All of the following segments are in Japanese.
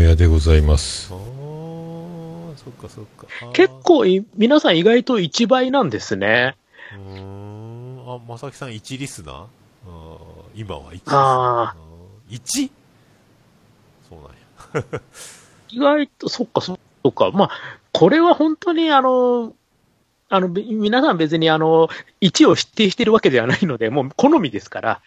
もやでございますそっかそっか。結。構い、皆さん意外と1倍なんですね。うーん。あ、まさきさん1リスナー？あー今は1リスナー。ああ、あー 1? そうなんや。意外と、そっか、そっか。まあ、これは本当にあの、あの、べ皆さん別にあの、1を否定してるわけではないので、もう好みですから、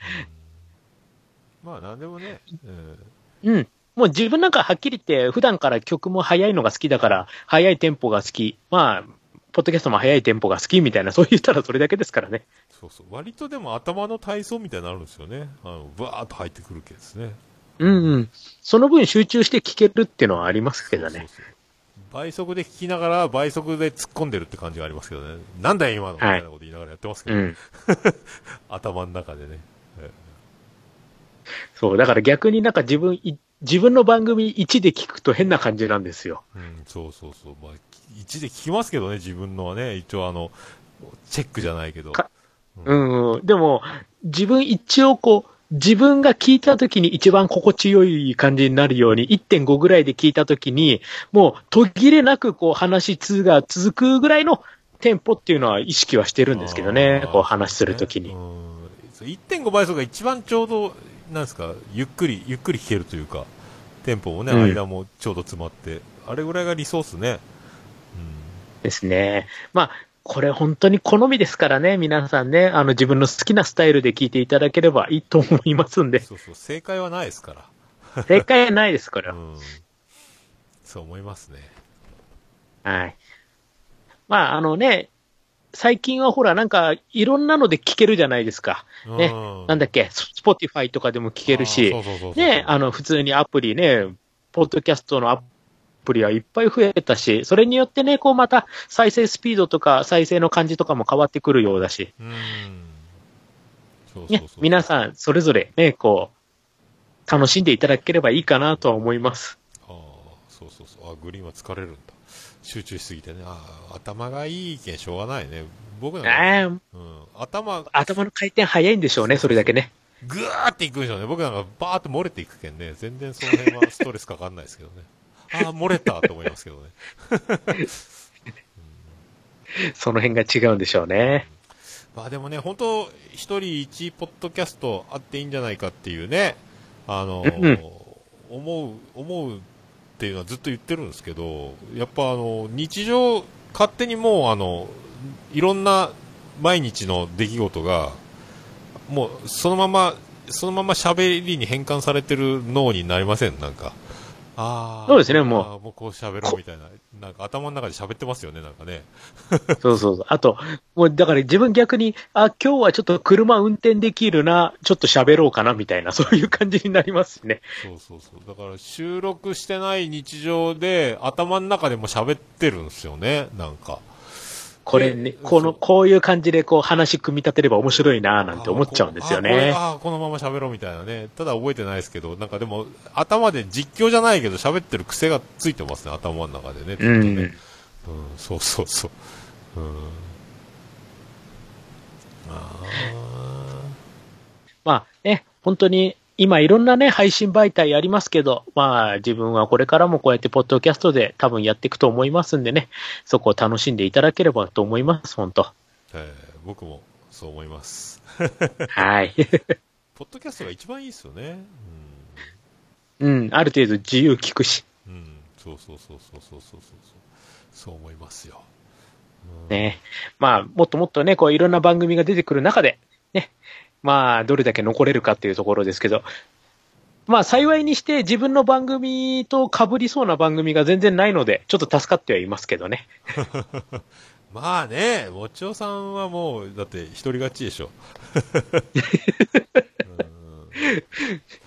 まあ、なんでもね。うんうん。もう自分なんかはっきり言って、普段から曲も速いのが好きだから、速いテンポが好き。まあ、ポッドキャストも速いテンポが好きみたいな、そう言ったらそれだけですからね。そうそう。割とでも頭の体操みたいになるんですよね。あの、バーっと入ってくるけですね。うんうん。その分集中して聴けるっていうのはありますけどね。そうそう倍速で聞きながら倍速で突っ込んでるって感じがありますけどね。なんだよ今のみたいなこと言いながらやってますけど、うん。頭の中でね。えそう、だから逆になんか自分い、自分の番組1で聞くと変な感じなんですよ。えうん、そうそうそう。まあ、一で聞きますけどね、自分のはね。一応あの、チェックじゃないけど。かうん、うん。でも、自分一応こう、自分が聞いた時に一番心地よい感じになるように、1.5ぐらいで聞いた時に、もう途切れなくこう話2が続くぐらいのテンポっていうのは意識はしてるんですけどねこう話するときにう。んそう1.5倍速が一番ちょうど、なんですか、ゆっくり、ゆっくり聞けるというか、テンポもね、うん間もちょうど詰まって、あれぐらいが理想っすね。ですね。まあ、これ本当に好みですからね、皆さんね、あの自分の好きなスタイルで聞いていただければいいと思いますんうん。で、そうそう、正解はないですから。正解はないです、これは。うん。そう思いますね。はい。まあ、あのね、最近はほら、なんか、いろんなので聞けるじゃないですか。ねうんなんだっけ、スポティファイとかでも聞けるしね、あの、普通にアプリね、ポッドキャストのアプリはいっぱい増えたし、それによってね、こうまた再生スピードとか再生の感じとかも変わってくるようだし、うん。そうそうね皆さんそれぞれね、こう、楽しんでいただければいいかなとは思います。ああ、そうそうそう。あグリーンは疲れるんだ。集中しすぎてね。ああ、頭がいいけんしょうがないね。僕なんか、えーうん。頭、頭の回転早いんでしょうね、それだけね。ぐーっていくんでしょうね。僕なんかバーって漏れていくけんね。全然その辺はストレスかかんないですけどね。ああ、漏れたと思いますけどね。その辺が違うんでしょうね。まあでもね、本当一人一ポッドキャストあっていいんじゃないかっていうね、あのーうん思う、思うていうのはずっと言ってるんですけど、やっぱあの、日常、勝手にもうあの、いろんな毎日の出来事が、もうそのまま、そのまま喋りに変換されてる脳になりません？なんか。ああ。そうですねもうもうこう喋ろうみたいな。なんか頭の中で喋ってますよね、なんかね。そうそうそう。あと、もうだから自分逆に、あ、今日はちょっと車運転できるな、ちょっと喋ろうかな、みたいな、そういう感じになりますしね。そうそうそう。だから収録してない日常で頭の中でも喋ってるんですよね、なんか。これねえ、この、こういう感じでこう話組み立てれば面白いな、なんて思っちゃうんですよね。あこのまま喋ろうみたいなね。ただ覚えてないですけど、なんかでも頭で実況じゃないけど喋ってる癖がついてますね、頭の中でね。ずっとうん。ねうん、そうそうそう。うん。あまあね、本当に、今いろんなね、配信媒体ありますけど、まあ自分はこれからもこうやってポッドキャストで多分やっていくと思いますんでね、そこを楽しんでいただければと思います、本当。ーえー僕もそう思います。はい。ポッドキャストが一番いいですよね。うん、ある程度自由聞くし、うん。うん。そうそうそうそうそうそうそう。そう思いますよ。うんね。まあ、もっともっとね、こういろんな番組が出てくる中で、ね、まあ、どれだけ残れるかっていうところですけど、まあ、幸いにして自分の番組と被りそうな番組が全然ないので、ちょっと助かってはいますけどね。まあね、もちおさんはもう、だって一人勝ちでしょ。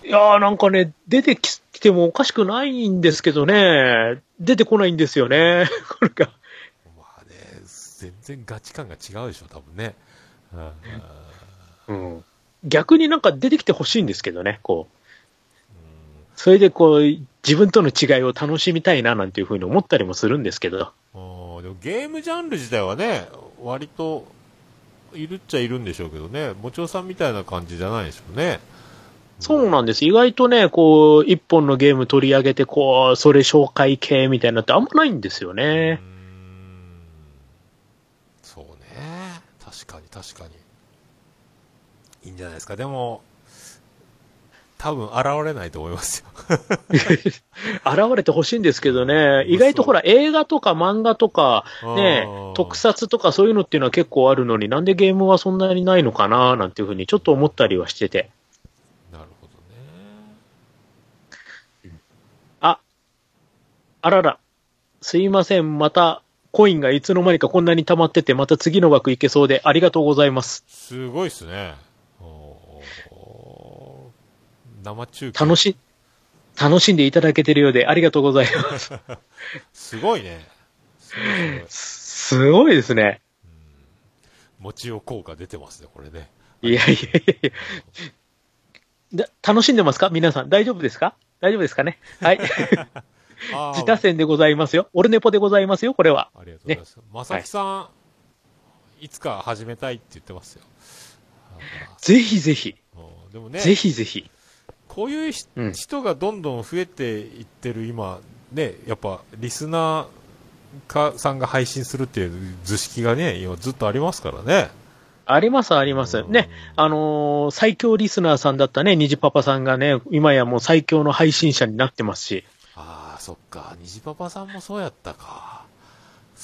いやーなんかね、出てきてもおかしくないんですけどね、出てこないんですよね。これが。まあね、全然ガチ感が違うでしょ、多分ね。あうん。逆になんか出てきてほしいんですけどね、こう。それでこう、自分との違いを楽しみたいななんていうふうに思ったりもするんですけど。あーでもゲームジャンル自体はね、割といるっちゃいるんでしょうけどね、もちおさんみたいな感じじゃないでしょうね。そうなんです。意外とね、こう、一本のゲーム取り上げて、こう、それ紹介系みたいなのってあんまないんですよね。んそうね。確かに確かに。いいんじゃないですか。でも、多分現れないと思いますよ。現れてほしいんですけどね、意外とほら、映画とか漫画とか、ね特撮とかそういうのっていうのは結構あるのになんでゲームはそんなにないのかななんていうふうにちょっと思ったりはしてて。なるほどね。あ、あらら、すいません、また、コインがいつの間にかこんなに溜まってて、また次の枠いけそうで、ありがとうございます。すごいっすね。おー生中継。楽し、楽しんでいただけてるようで、ありがとうございます。すごいね。すごいですね。もちお効果出てますね、これね。いやいやいやいやだ楽しんでますか？皆さん。大丈夫ですか？大丈夫ですかね？はい。自他戦でございますよ。オルネポでございますよ、これは。ありがとうございます。まさきさん、い、つか始めたいって言ってますよ。あぜひぜひ、でもね、ぜひぜひ。こういうひうん人がどんどん増えていってる今、ね、やっぱリスナーかさんが配信するっていう図式がね、今ずっとありますからね。あります、あります。ね、あのー最強リスナーさんだったね、虹パパさんがね、今やもう最強の配信者になってますし、ああ、そっか。虹パパさんもそうやったか。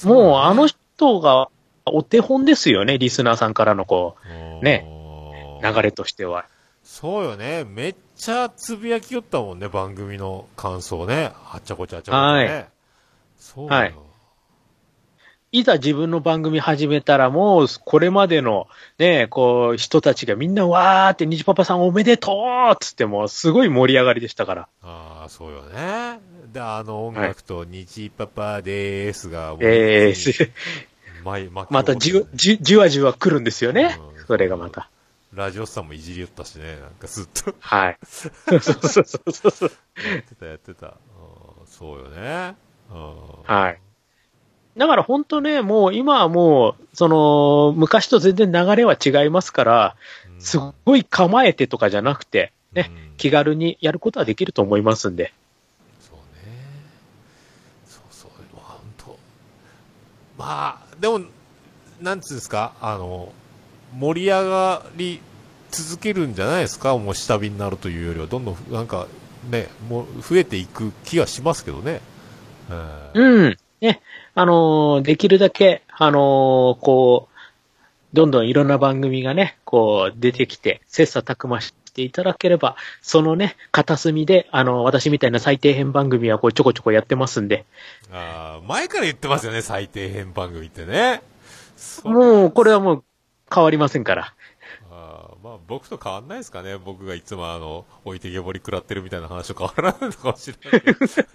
もうあの人がお手本ですよね、リスナーさんからのこねねう、流れとしては。そうよね。めっちゃつぶやきよったもんね、番組の感想ね。あっちゃこちゃあっちゃこちゃね。はいそうよ。はいいざ自分の番組始めたらもう、これまでのね、こう、人たちがみんなわーって、虹パパさんおめでとうっつってもう、すごい盛り上がりでしたから。ああ、そうよね。で、あの音楽と、日パパでーすが、もうえー、またじわじわ来るんですよねうん。それがまた。ラジオさんもいじりよったしね、なんかずっとはい。そうそうそうそうそう。やってたやってた。うんそうよね。うんはい。だから本当ね、もう今はもう、その、昔と全然流れは違いますから、うんすごい構えてとかじゃなくて、ね、うん気軽にやることはできると思いますんで。そうね。そうそう、まあ、本当。まあ、でも、なんつうんですか、あの、盛り上がり続けるんじゃないですか、もう下火になるというよりは、どんどん、なんか、ね、もう増えていく気がしますけどね。えーうん。ね、あのーできるだけ、あのーこう、どんどんいろんな番組がね、こう、出てきて、切磋琢磨していただければ、そのね、片隅で、あの私みたいな最低編番組はこう、ちょこちょこやってますんで、あー前から言ってますよね、最低編番組ってね。もう、これはもう、変わりませんから。あーまあ、僕と変わんないですかね。僕がいつもあの、置いてけぼり食らってるみたいな話と変わらないのかもしれないけど。結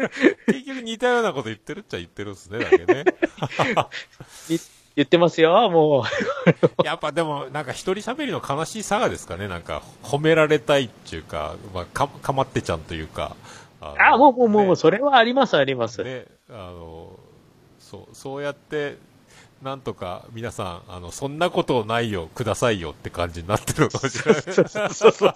局似たようなこと言ってるっちゃ言ってるんですね、だけね。い言ってますよ、もう。やっぱでも、なんか一人喋りの悲しいさがですかね。なんか、褒められたいっていうか、まあ、か、かまってちゃんというか。あのあ、もう、もう、もう、ねそれはあります、あります。ね、あの、そう、そうやって、なんとか皆さん、あの、そんなことないよ、くださいよって感じになってるのかもしれない。そうそう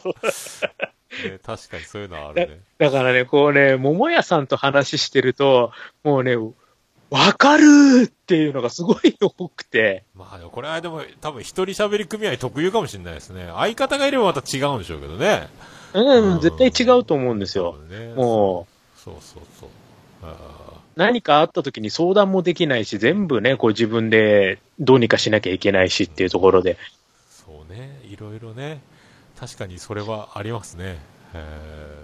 確かにそういうのはあるね。だからね、こうね、桃屋さんと話してると、もうね、わかるーっていうのがすごい多くて、まあ、これはでも、多分一人喋り組合特有かもしれないですね。相方がいればまた違うんでしょうけどね。うん、絶対違うと思うんですよ。多分ねもう、そうそうそう。あ何かあった時に相談もできないし、全部ね、こう自分でどうにかしなきゃいけないしっていうところで、ーそうね、いろいろね。確かにそれはありますね。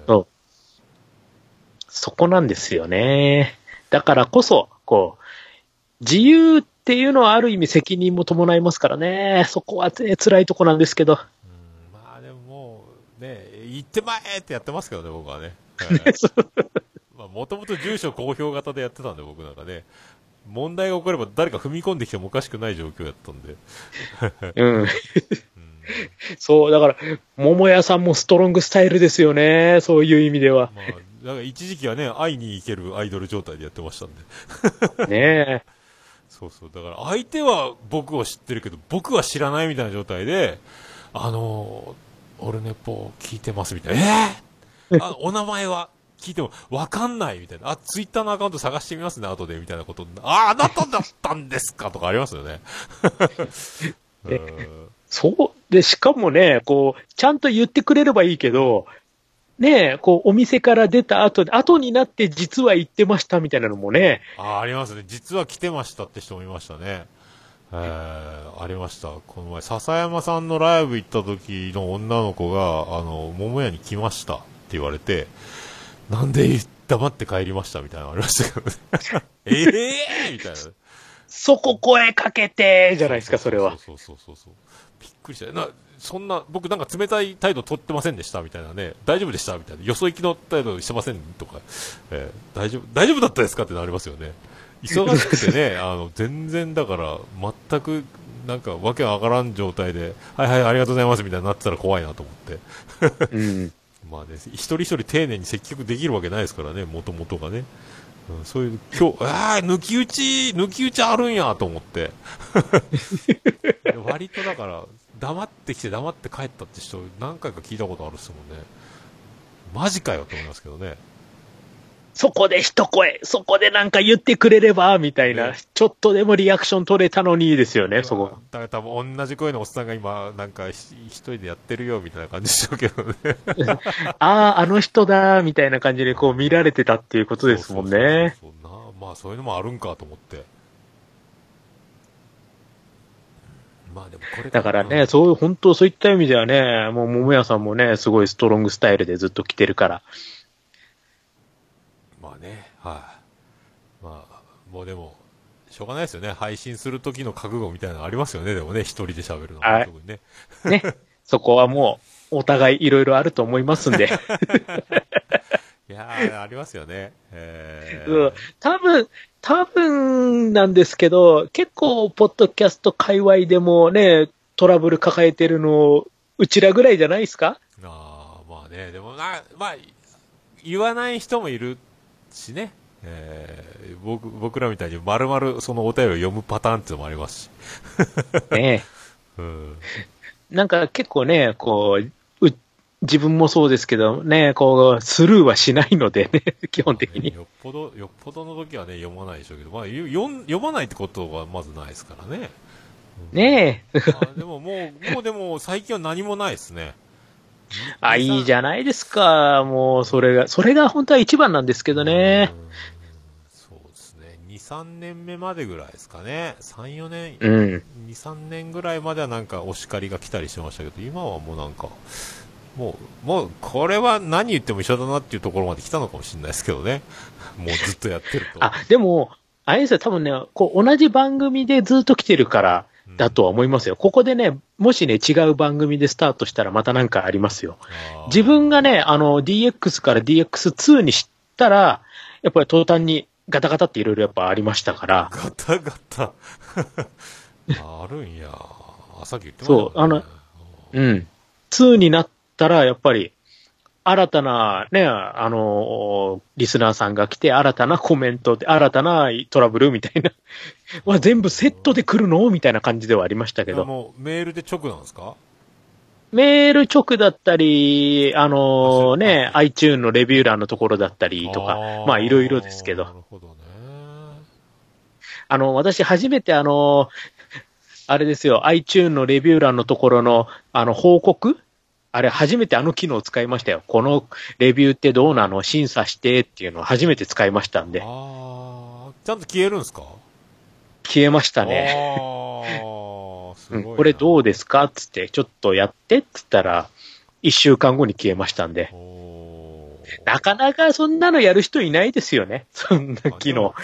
そうそこなんですよね。だからこそ、こう、自由っていうのはある意味責任も伴いますからね。そこはね、辛いとこなんですけど。うんまあでももう、ね、行ってまえってやってますけどね、僕はね。ま あ、もともと住所公表型でやってたんで、僕なんかね。問題が起これば誰か踏み込んできてもおかしくない状況やったんで。うん。うんそう、だから、桃屋さんもストロングスタイルですよね。そういう意味では。まあ、だから一時期はね、会いに行けるアイドル状態でやってましたんで。ねそうそう。だから相手は僕を知ってるけど、僕は知らないみたいな状態で、あのーオルネポ聞いてますみたいな。えー、あ、お名前は？聞いてもわかんないみたいな。あ、ツイッターのアカウント探してみますね、後で、みたいなこと。あ、あなただったんですかとかありますよね。そう。で、しかもね、こう、ちゃんと言ってくれればいいけど、ねえ、こう、お店から出た後で、後になって実は行ってましたみたいなのもね。あ、ありますね。実は来てましたって人もいましたね。えー、ありました。この前、笹山さんのライブ行った時の女の子が、あの、桃屋に来ましたって言われて、なんで黙って帰りましたみたいなのありましたけどね。え えー、みたいな。そこ声かけて、じゃないですか、それは。そうそうそうそう。びっくりした。な、そんな、僕なんか冷たい態度取ってませんでしたみたいなね、大丈夫でしたみたいな、よそ行きの態度してませんとか、えー、大丈夫、大丈夫だったですかってなりますよね。忙しくてね、あの、全然だから、全く、なんか、わけわからん状態で、はいはい、ありがとうございますみたいになってたら怖いなと思って。うん、まあね、一人一人丁寧に接客できるわけないですからね、もともとがね。うん、そういう、今日、ああ、抜き打ち、抜き打ちあるんやと思って。割とだから、黙ってきて黙って帰ったって人何回か聞いたことあるっすもんね。マジかよと思いますけどね。そこで一声、そこでなんか言ってくれれば、みたいな、ね、ちょっとでもリアクション取れたのにですよね、そこ。だから多分同じ声のおっさんが今、なんか一人でやってるよ、みたいな感じでしょうけどね。ああ、あの人だ、みたいな感じでこう見られてたっていうことですもんね。そうそうそうまあそういうのもあるんかと思って。まあでもこれだからね、そういう、本当そういった意味ではね、もう桃屋さんもね、すごいストロングスタイルでずっと来てるから。まあね、はい、あ。まあ、もうでも、しょうがないですよね。配信する時の覚悟みたいなのありますよね、でもね、一人で喋るのは、特にね。ね。そこはもう、お互いいろいろあると思いますんで。いやありますよね。えー、うん。多分、多分なんですけど、結構、ポッドキャスト界隈でもね、トラブル抱えてるの、うちらぐらいじゃないですか？ああ、まあね、でもな、まあ、言わない人もいるしね。えー、僕僕らみたいに丸々そのお便りを読むパターンっていうのもありますし。ねえ。うん、なんか結構ね、こう、自分もそうですけどね、こう、スルーはしないのでね、基本的に。よっぽど、よっぽどの時はね、読まないでしょうけど、まあ、読読まないってことはまずないですからね。ねえ。でももう、もうでも最近は何もないですね。あ、いいじゃないですか。もう、それが、それが本当は一番なんですけどね。そうですね。2、3年目までぐらいですかね。3、4年、うん、2、3年ぐらいまではなんかお叱りが来たりしてましたけど、今はもうなんか、もう、もう、これは何言っても一緒だなっていうところまで来たのかもしれないですけどね。もうずっとやってると。あ、でも、あれですよ、多分ね、こう、同じ番組でずっと来てるから、だとは思いますよ。ここでね、もしね、違う番組でスタートしたらまたなんかありますよ。自分がね、あの、DX から DX2 にしたら、やっぱり途端にガタガタっていろいろやっぱありましたから。ガタガタ あるんや。さっき言ってましたね。そう、あの、うん。2になったら、やっぱり、新たなね、あの、リスナーさんが来て、新たなコメントで、新たなトラブルみたいな。ま全部セットで来るの？みたいな感じではありましたけど。もうメールで直なんですか？メール直だったり、あのね、iTune のレビュー欄のところだったりとか、まあいろいろですけど。なるほどね。あの、私初めてあの、あれですよ、iTune のレビュー欄のところの、あの、報告あれ初めてあの機能を使いましたよ。このレビューってどうなの？審査してっていうのを初めて使いましたんで。ああ、ちゃんと消えるんですか？消えましたね。ああ、すごい、うん、これどうですか？つって、ちょっとやってって言ったら、一週間後に消えましたんで。なかなかそんなのやる人いないですよね。そんな機能。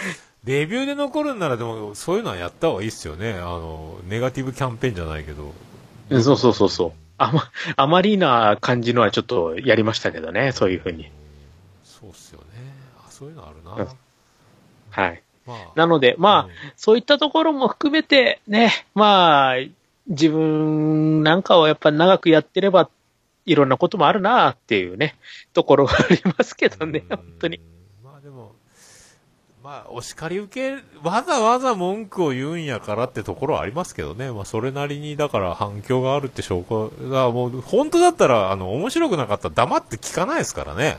レビューで残るんならでも、そういうのはやった方がいいっすよね。あの、ネガティブキャンペーンじゃないけど。そうそうそうそう。あま、あまりな感じのはちょっとやりましたけどね、そういうふうに。そうっすよね。あ、そういうのあるな。うん、はい。まあ、なので、まあ、うん、そういったところも含めて、ね、まあ、自分なんかをやっぱ長くやってれば、いろんなこともあるなっていうね、ところがありますけどね、本当に。まあお叱り受け、わざわざ文句を言うんやからってところはありますけどね。まあ、それなりに、だから反響があるって証拠。だもう、本当だったら、あの、面白くなかったら黙って聞かないですからね。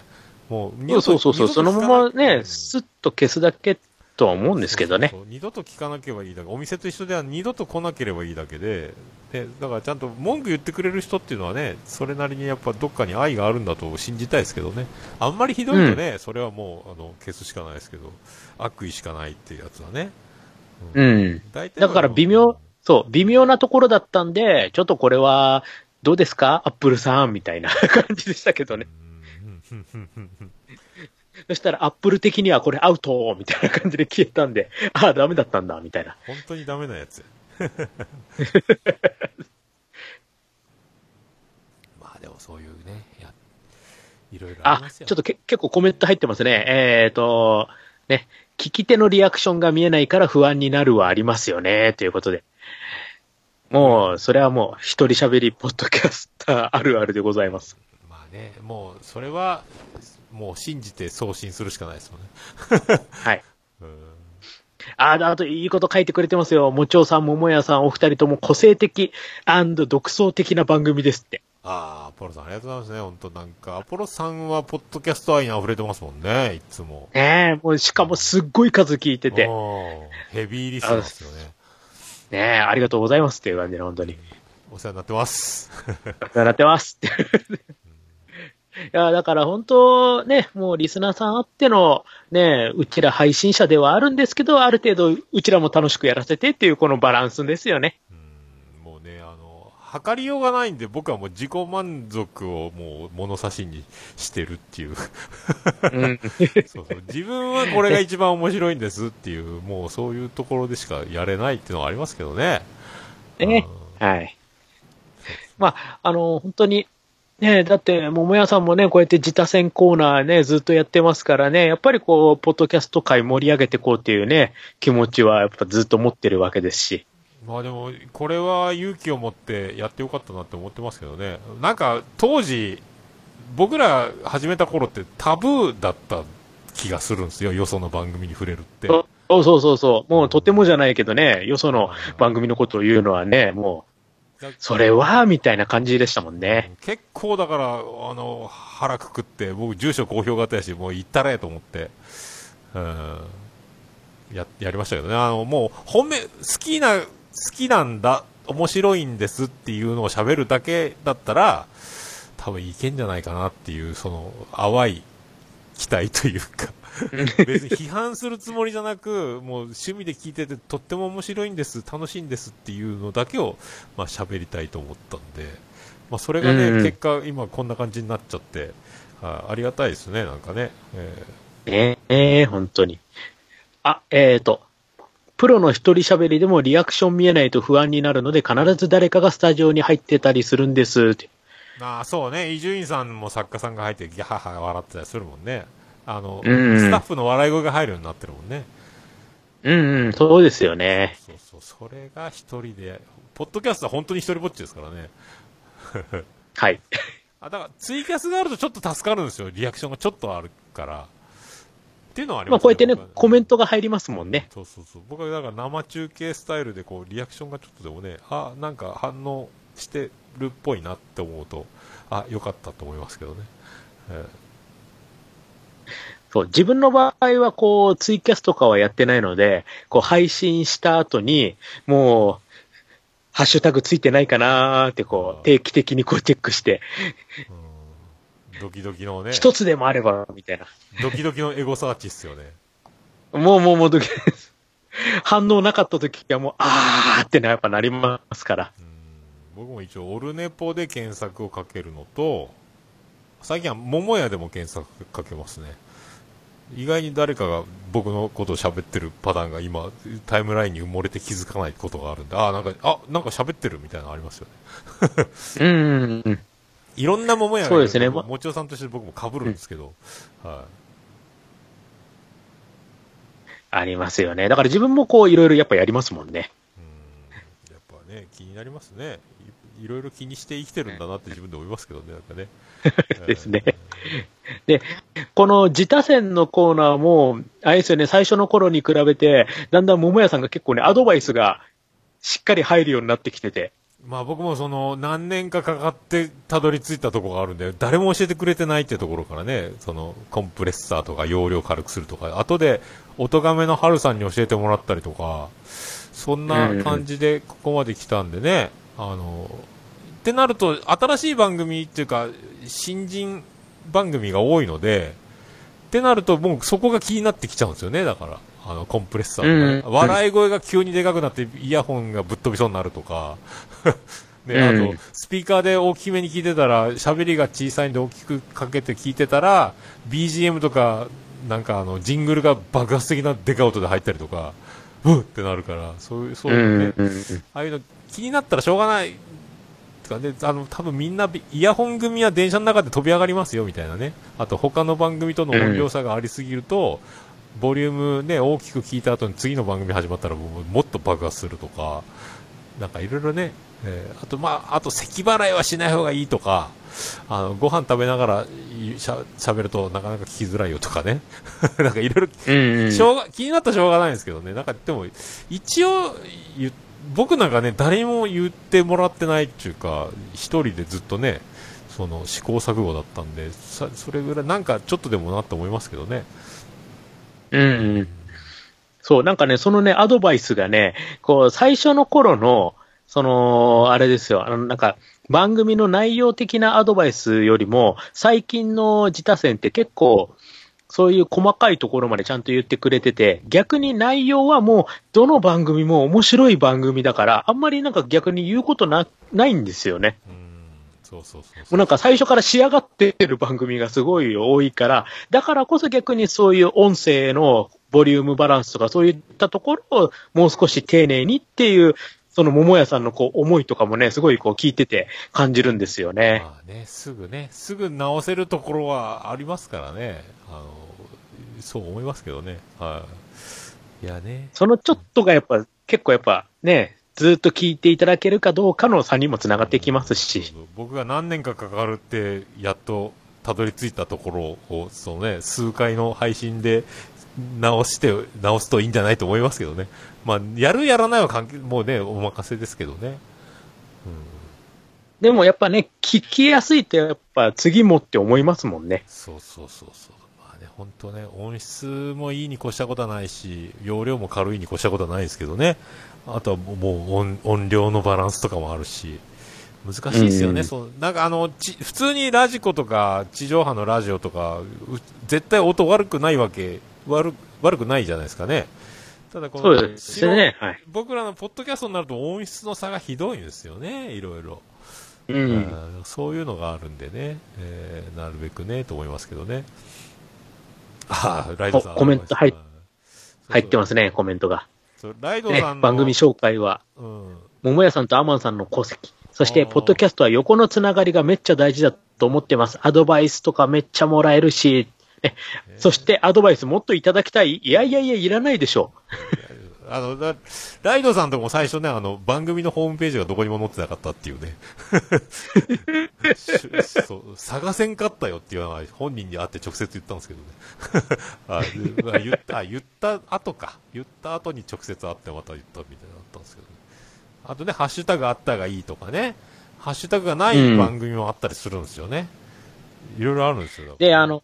もう、そうそうそう、そのままね、すスッと消すだけとは思うんですけどね。そうそうそう二度と聞かなければいいだけ、お店と一緒では二度と来なければいいだけで、でだからちゃんと文句言ってくれる人っていうのはね、それなりにやっぱどっかに愛があるんだと信じたいですけどね、あんまりひどいとね、うん、それはもうあの消すしかないですけど、悪意しかないっていうやつはね。うん。うん、だから微妙、そう、微妙なところだったんで、ちょっとこれは、どうですか？アップルさんみたいな 感じでしたけどね。そしたら、アップル的にはこれアウトみたいな感じで消えたんで、ああ、ダメだったんだ、みたいな。本当にダメなやつ。まあでもそういうね、やいろいろあ、ちょっとけ結構コメント入ってますね。えっ、ー、と、ね、聞き手のリアクションが見えないから不安になるはありますよね、ということで。もう、それはもう、一人喋りポッドキャスターあるあるでございます。まあね、もう、それは、もう信じて送信するしかないですもんね。はい。ああ、あといいこと書いてくれてますよ。もちおさん、ももやさん、お二人とも個性的独創的な番組ですって。ああ、アポロさんありがとうございますね。本当なんか、アポロさんはポッドキャスト愛に溢れてますもんね、いつも。ねえ、もうしかもすっごい数聞いてて。ヘビーリスナーですよね。ねえ、ありがとうございますっていう感じで、本当に。お世話になってます。お世話になってますって。いや、だから本当ね、もうリスナーさんあっての、ね、うちら配信者ではあるんですけど、ある程度うちらも楽しくやらせてっていうこのバランスですよね。測りようがないんで、僕はもう自己満足をもう物差しにしてるっていう。うん、そうそう自分はこれが一番面白いんですっていう、もうそういうところでしかやれないっていうのはありますけどね。ね、はい。まあ、あの、本当に、ねだって、桃屋さんもね、こうやって自他戦コーナーね、ずっとやってますからね、やっぱりこう、ポッドキャスト界盛り上げていこうっていうね、気持ちはやっぱずっと持ってるわけですし。まあでも、これは勇気を持ってやってよかったなって思ってますけどね。なんか、当時、僕ら始めた頃ってタブーだった気がするんですよ、よその番組に触れるって。そうそうそうそう。もうとてもじゃないけどね、よその番組のことを言うのはね、もう、それは、みたいな感じでしたもんね。結構だから、あの、腹くくって、僕住所公表型やし、もう行ったれと思って、うん、や、やりましたけどね。あの、もう、本命、好きな、好きなんだ、面白いんですっていうのを喋るだけだったら、多分いけんじゃないかなっていう、その、淡い期待というか。別に批判するつもりじゃなく、もう趣味で聞いててとっても面白いんです、楽しいんですっていうのだけを、まあ喋りたいと思ったんで、まあそれがね、うん、結果今こんな感じになっちゃって、あありがたいですね、なんかね。えー、ええー、本当に。あ、えっ、ー、と、プロの一人喋りでもリアクション見えないと不安になるので、必ず誰かがスタジオに入ってたりするんですって。ああ、そうね。伊集院さんも作家さんが入って、ギャハハ笑ってたりするもんね。あの、うん、スタッフの笑い声が入るようになってるもんね。うんうん、そうですよね。そうそう、それが一人で、ポッドキャストは本当に一人ぼっちですからね。はい。あ、だからツイキャスがあるとちょっと助かるんですよ。リアクションがちょっとあるから。っていうのはあります、ね、まあこうやってね、コメントが入りますもんね。そうそうそう。僕はだから生中継スタイルでこう、リアクションがちょっとでもね、あ、なんか反応してるっぽいなって思うと、あ、よかったと思いますけどね。えーそう、自分の場合はこう、ツイキャスとかはやってないので、こう、配信した後に、もう、ハッシュタグついてないかなーってこう、定期的にこうチェックして、ドキドキのね。一つでもあれば、みたいな。ドキドキのエゴサーチっすよね。もうもうもうドキドキ反応なかった時はもう、あーってね、やっぱなりますから。僕も一応、オルネポで検索をかけるのと、最近は桃屋でも検索かけますね。意外に誰かが僕のことを喋ってるパターンが今、タイムラインに埋もれて気づかないことがあるんで、あ、なんか、あ、なんか喋ってるみたいなのありますよね。うん。いろんな桃屋がそうですね。もちおさんとして僕も被るんですけど、うん、はい。ありますよね。だから自分もこういろいろやっぱやりますもんね。うん。やっぱね、気になりますね。いろいろ気にして生きてるんだなって自分で思いますけどね、なんかね。ですね。で、この自他戦のコーナーも、あれですよね、最初の頃に比べて、だんだん桃屋さんが結構ね、アドバイスがしっかり入るようになってきてて。まあ僕もその何年かかかってたどり着いたところがあるんで、誰も教えてくれてないってところからね、そのコンプレッサーとか容量軽くするとか、後で音亀の春さんに教えてもらったりとか、そんな感じでここまで来たんでね、あの、ってなると、新しい番組っていうか、新人番組が多いので、ってなるともうそこが気になってきちゃうんですよね、だから。あの、コンプレッサーとかね、うん、笑い声が急にでかくなってイヤホンがぶっ飛びそうになるとか、ね、あと、スピーカーで大きめに聞いてたら、喋りが小さいんで大きくかけて聞いてたら、BGM とか、なんかあの、ジングルが爆発的なでかい音で入ったりとか、うってなるから、そういう、そういうね、ああいうの気になったらしょうがないとかね、あの、多分みんな、イヤホン組は電車の中で飛び上がりますよ、みたいなね。あと他の番組との音量差がありすぎると、ボリュームね、大きく聞いた後に次の番組始まったらももっと爆発するとか、なんかいろいろね、えー、あとまあ、あと咳払いはしない方がいいとか、あの、ご飯食べながらしゃ喋るとなかなか聞きづらいよとかね。なんかいろいろ、しょうが、気になったらしょうがないんですけどね。なんかでも、一応、僕なんかね、誰も言ってもらってないっていうか、一人でずっとね、その試行錯誤だったんで、それぐらいなんかちょっとでもなと思いますけどね。うん。そう、なんかね、そのね、アドバイスがね、こう、最初の頃の、その、あれですよ、あの、なんか、番組の内容的なアドバイスよりも、最近の自他戦って結構、そういう細かいところまでちゃんと言ってくれてて、逆に内容はもう、どの番組も面白い番組だから、あんまりなんか逆に言うことな、ないんですよね。うんそうそうそうもうなんか最初から仕上がってる番組がすごい多いから、だからこそ逆にそういう音声のボリュームバランスとかそういったところをもう少し丁寧にっていう、その桃屋さんのこう思いとかもね、すごいこう聞いてて感じるんですよね。まあね、すぐね、すぐ直せるところはありますからね。あの、そう思いますけどね。はい。いやね。そのちょっとがやっぱ、結構やっぱね、ずっと聞いていただけるかどうかの差にもつながってきますし。僕が何年かかかるって、やっとたどり着いたところを、そのね、数回の配信で直して、直すといいんじゃないと思いますけどね。まあ、やるやらないは関係、もうね、お任せですけどね。うん、でもやっぱね、聞きやすいってやっぱ次もって思いますもんね。そうそうそうそう。まあね、本当ね、音質もいいに越したことはないし、容量も軽いに越したことはないですけどね。あとはもう音音量のバランスとかもあるし、難しいですよね、うん、そうなんかあの普通にラジコとか地上波のラジオとか絶対音悪くないわけ悪悪くないじゃないですかね。ただこのそうですね、はい、僕らのポッドキャストになると音質の差がひどいんですよね、いろいろ。うん、そういうのがあるんでね、えー、なるべくねと思いますけどね。ああ、ライドさん。コメント入入ってますね、コメントが。ライドさんの、ね、番組紹介は、うん、桃屋さんとアマンさんの功績。そして、ポッドキャストは横のつながりがめっちゃ大事だと思ってます。アドバイスとかめっちゃもらえるし、ね、そしてアドバイスもっといただきたいいやいやいや、いらないでしょう。あの、ライドさんとも最初ね、あの、番組のホームページがどこにも載ってなかったっていうね。そう探せんかったよっていうのは本人に会って直接言ったんですけどね。あ言った言った後か。言った後に直接会ってまた言ったみたいなのあったんですけどね。あとね、ハッシュタグあったがいいとかね。ハッシュタグがない番組もあったりするんですよね。いろいろあるんですよ。で、あの、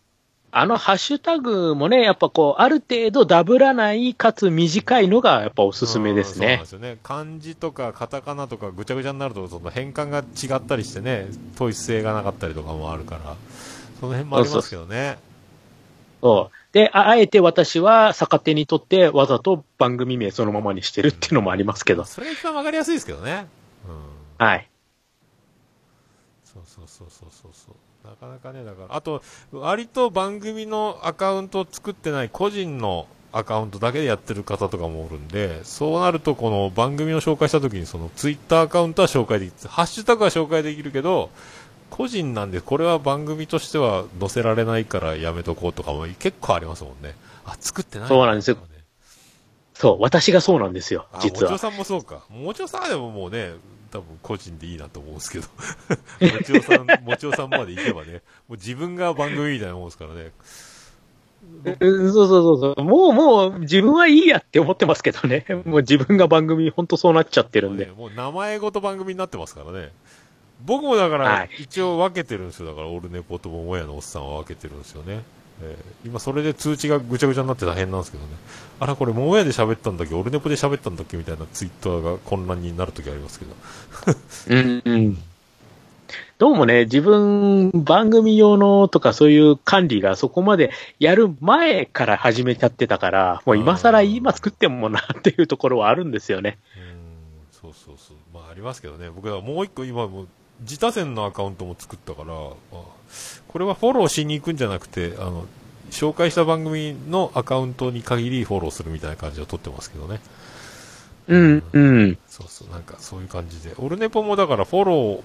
あのハッシュタグもね、やっぱこう、ある程度ダブらない、かつ短いのがやっぱおすすめですね。そうなんですよね。漢字とかカタカナとかぐちゃぐちゃになると、その変換が違ったりしてね、統一性がなかったりとかもあるから、その辺もありますけどね。そうで、あえて私は逆手にとってわざと番組名そのままにしてるっていうのもありますけど。それが一番わかりやすいですけどね。うん。はい。そうそうそうそうそうそう。なかなかね、だから、あと、割と番組のアカウントを作ってない個人のアカウントだけでやってる方とかもおるんで、そうなると、この番組を紹介したときに、そのツイッターアカウントは紹介できる、ハッシュタグは紹介できるけど、個人なんで、これは番組としては載せられないからやめとこうとかも結構ありますもんね。あ、作ってない、そうなんですよ。そう、私がそうなんですよ、実は。もちょさんもそうか。もちょさんでももうね、多分個人でいいなと思うんですけど、もちおさん、もちおさんまで行けばね、もう自分が番組みたいなもんですからね。うんそうそうそうそう。もうもう自分はいいやって思ってますけどね。もう自分が番組本当そうなっちゃってるんで。もう名前ごと番組になってますからね。僕もだかはらい、一応分けてるんですよ。だから、オルネポと桃屋のおっさんは分けてるんですよね。えー今それで通知がぐちゃぐちゃになって大変なんですけどね。あら、これ桃屋で喋ったんだっけ？オルネポで喋ったんだっけ？みたいなツイッターが混乱になるときありますけど。うんうん。どうもね、自分、番組用のとかそういう管理がそこまでやる前から始めちゃってたから、もう今更今作ってもなっていうところはあるんですよね。うーん、そうそうそう。まあ、ありますけどね。僕はもう一個今もう、自他戦のアカウントも作ったから、まあ、これはフォローしに行くんじゃなくて、あの、紹介した番組のアカウントに限りフォローするみたいな感じを取ってますけどね。うん、うん。そうそう、なんかそういう感じで。オルネポもだからフォロ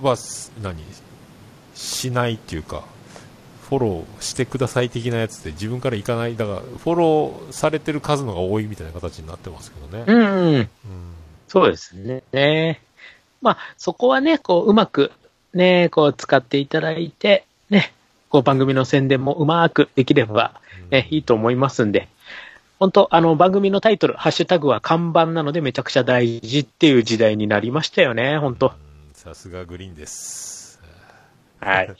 ーはす、何？しないっていうか、フォローしてください的なやつで自分から行かない。だから、フォローされてる数のが多いみたいな形になってますけどね。うん、うん。うんそうですね。ねまあ、そこはね、こう、うまく、ね、こう、使っていただいて、ね、こう、番組の宣伝もうまくできれば、ね、いいと思いますんで、本当あの、番組のタイトル、ハッシュタグは看板なのでめちゃくちゃ大事っていう時代になりましたよね、本当うんさすがグリーンです。はい。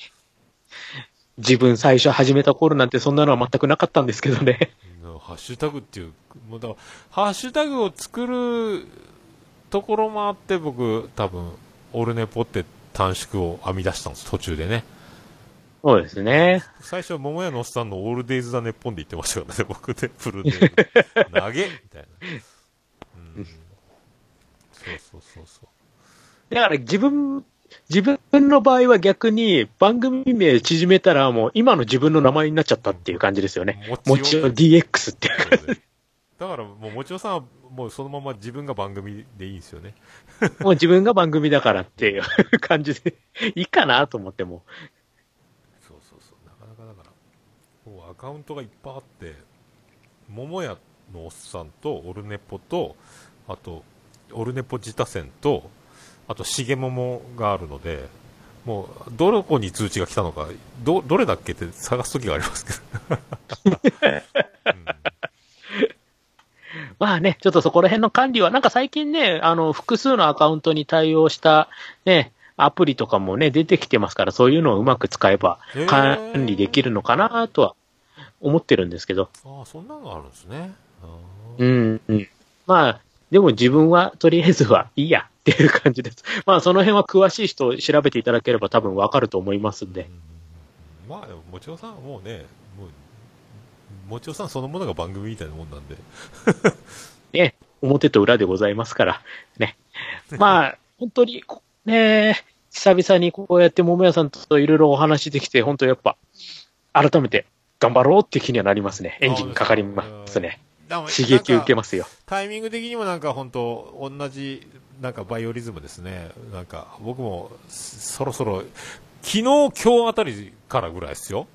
自分最初始めた頃なんてそんなのは全くなかったんですけどね。うんハッシュタグっていう、もうだハッシュタグを作るところもあって、僕、多分、オルネポって短縮を編み出したんです、途中でね。そうですね。最初は桃屋のおっさんのオールデイズだネッポンで言ってましたからね、僕で、フルで。投げみたいな。うん。そうそうそうそう。だから自分、自分の場合は逆に番組名縮めたらもう今の自分の名前になっちゃったっていう感じですよね。もちろん DX っていう。そうねだからもう、もちろさんはもうそのまま自分が番組でいいんですよね。もう自分が番組だからっていう感じで、いいかなと思っても。そうそうそう。なかなかだから、もうアカウントがいっぱいあって、桃屋のおっさんと、オルネポと、あと、オルネポ自他戦と、あと、しげももがあるので、もう、どこに通知が来たのか、ど、どれだっけって探すときがありますけど。まあね、ちょっとそこら辺の管理は、なんか最近ね、あの、複数のアカウントに対応したね、アプリとかもね、出てきてますから、そういうのをうまく使えば管理できるのかなとは思ってるんですけど。ああ、そんなのがあるんですね。あうーん、うん。まあ、でも自分はとりあえずはいいやっていう感じです。まあ、その辺は詳しい人を調べていただければ多分わかると思いますんで。まあ、でも、もちろさんはもうね、もう、もちろさんそのものが番組みたいなもんなんで。ね、表と裏でございますから、ね。まあ、本当にこ、ね、久々にこうやって桃屋さんといろいろお話できて、本当やっぱ、改めて頑張ろうって気にはなりますね。エンジンかかりますね。刺激受けますよ。タイミング的にもなんか本当、同じ、なんかバイオリズムですね。なんか、僕も、そろそろ、昨日、今日あたりからぐらいですよ。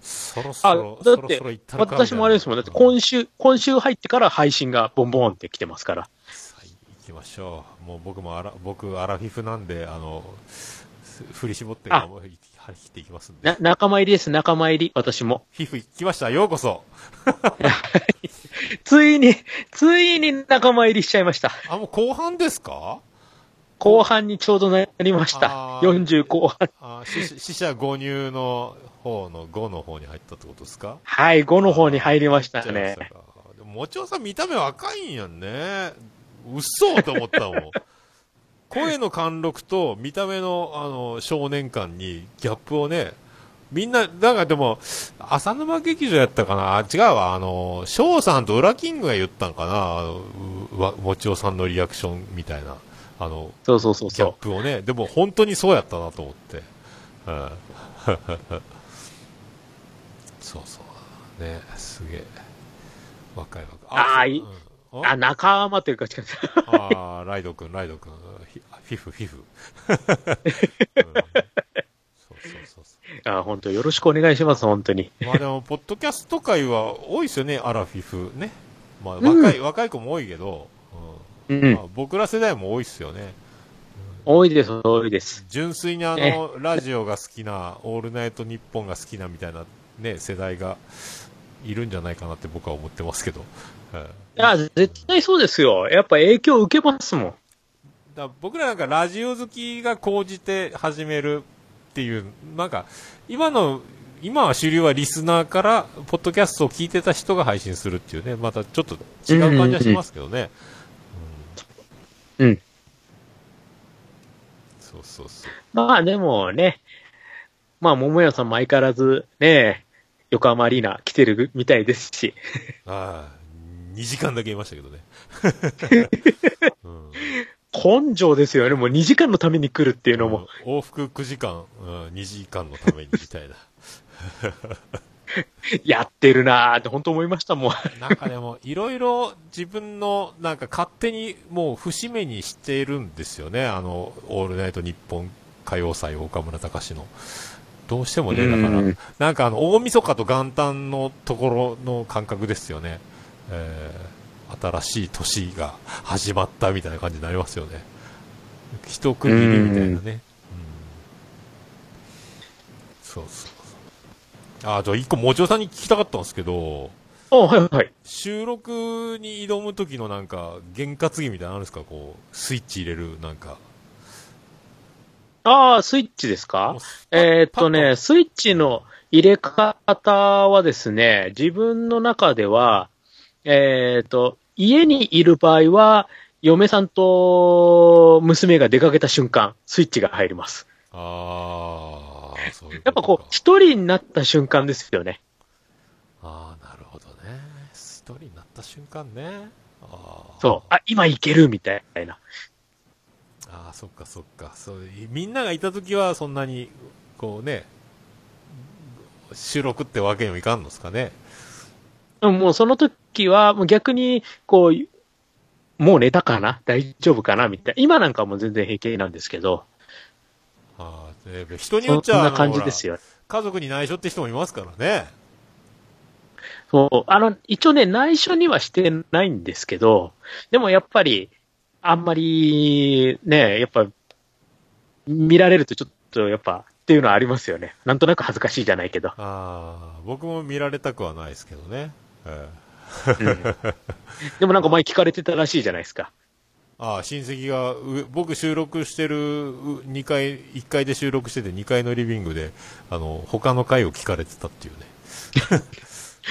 そろそあろ、、だって私もあれですもん。だって今週、今週入ってから配信がボンボンって来てますから。さあ行きましょう。もう僕もアラ、僕、アラフィフなんで、あの、振り絞って、あもう切っていきますんで。な、仲間入りです、仲間入り、私も。フィフ来ました。ようこそ。ついに、ついに仲間入りしちゃいました。あ、もう後半ですか？後半にちょうどなりましたあ。ー40後半。あ死死者誤入の方の5の方に入ったってことですか？はい、5の方に入りましたねでも、もちろんさん見た目若いんやんね。うっそと思ったもん。声の貫禄と見た目のあの少年感にギャップをね、みんな、だからでも、浅沼劇場やったかな？あ違うわ、あの、翔さんとウラキングが言ったんかな？あのうわもちおさんのリアクションみたいな、あの、そうそうそうギャッそプをね、でも本当にそうやったなと思って。うんそうそう。ね、すげえ。若い若い。あーいうんう。あ、仲間というか、違うあーライドくん、ライドくん。フィフ、フィフ。うんそうそうそうそあ、本当よろしくお願いします、本当に。う。まあでも、ポッドキャスト界は多いですよね、アラフィフね。まあ、若い、若い子も多いけど、うんまあ僕ら世代も多いっすよね。多いです、多いです。純粋にあえの、ラジオが好きな、オールナイトニッポンが好きなみたいなね、世代がいるんじゃないかなって僕は思ってますけど。はいいや、絶対そうですよ。やっぱ影響受けますもん。だ僕らなんかラジオ好きが高じて始めるっていう、なんか、今の、今は主流はリスナーから、ポッドキャストを聞いてた人が配信するっていうね、またちょっと違う感じはしますけどね。うんうん。そうそうそう。まあでもね、まあ桃屋さんも相変わらずね、横浜アリーナ来てるみたいですし、ああ、2時間だけいましたけどね。うん根性ですよね。もう2時間のために来るっていうのも。うん往復9時間、うん、2時間のためにみたいな。やってるなーって本当思いましたもん。なんかでも、いろいろ自分の、なんか勝手にもう節目にしているんですよね。あの、オールナイト日本歌謡祭岡村隆史の。どうしてもね、だからうん、なんかあの、大晦日と元旦のところの感覚ですよね。えー新しい年が始まったみたいな感じになりますよね。一区切りみたいなね。うんそうそうそう。あ、じゃあ一個、もちおさんに聞きたかったんですけど、あ、はいはい。収録に挑む時のなんか、験担ぎみたいなのあるんですか？こう、スイッチ入れる、なんか。ああ、スイッチですか？えーっとね、スイッチの入れ方はですね、自分の中では、えーっと、家にいる場合は、嫁さんと娘が出かけた瞬間、スイッチが入ります。ああ、そういうやっぱこう、一人になった瞬間ですよね。ああ、なるほどね。一人になった瞬間ね。ああ。そう。あ、今いけるみたいな。ああ、そっかそっか。そう、みんながいた時はそんなに、こうね、収録ってわけにもいかんのですかね。もうその時は、もう逆に、こう、もう寝たかな？大丈夫かな？みたいな。今なんかはもう全然平気なんですけど、あ人によっちゃ、そんな感じですよ。家族に内緒って人もいますからね。そう、あの、一応ね、内緒にはしてないんですけど、でもやっぱり、あんまり、ね、やっぱ、見られるとちょっと、やっぱ、っていうのはありますよね。なんとなく恥ずかしいじゃないけど。ああ、僕も見られたくはないですけどね。ええうんでもなんか前聞かれてたらしいじゃないですか。ああ、親戚が、う僕収録してる2階、1階で収録してて2階のリビングで、あの、他の階を聞かれてたっていうね。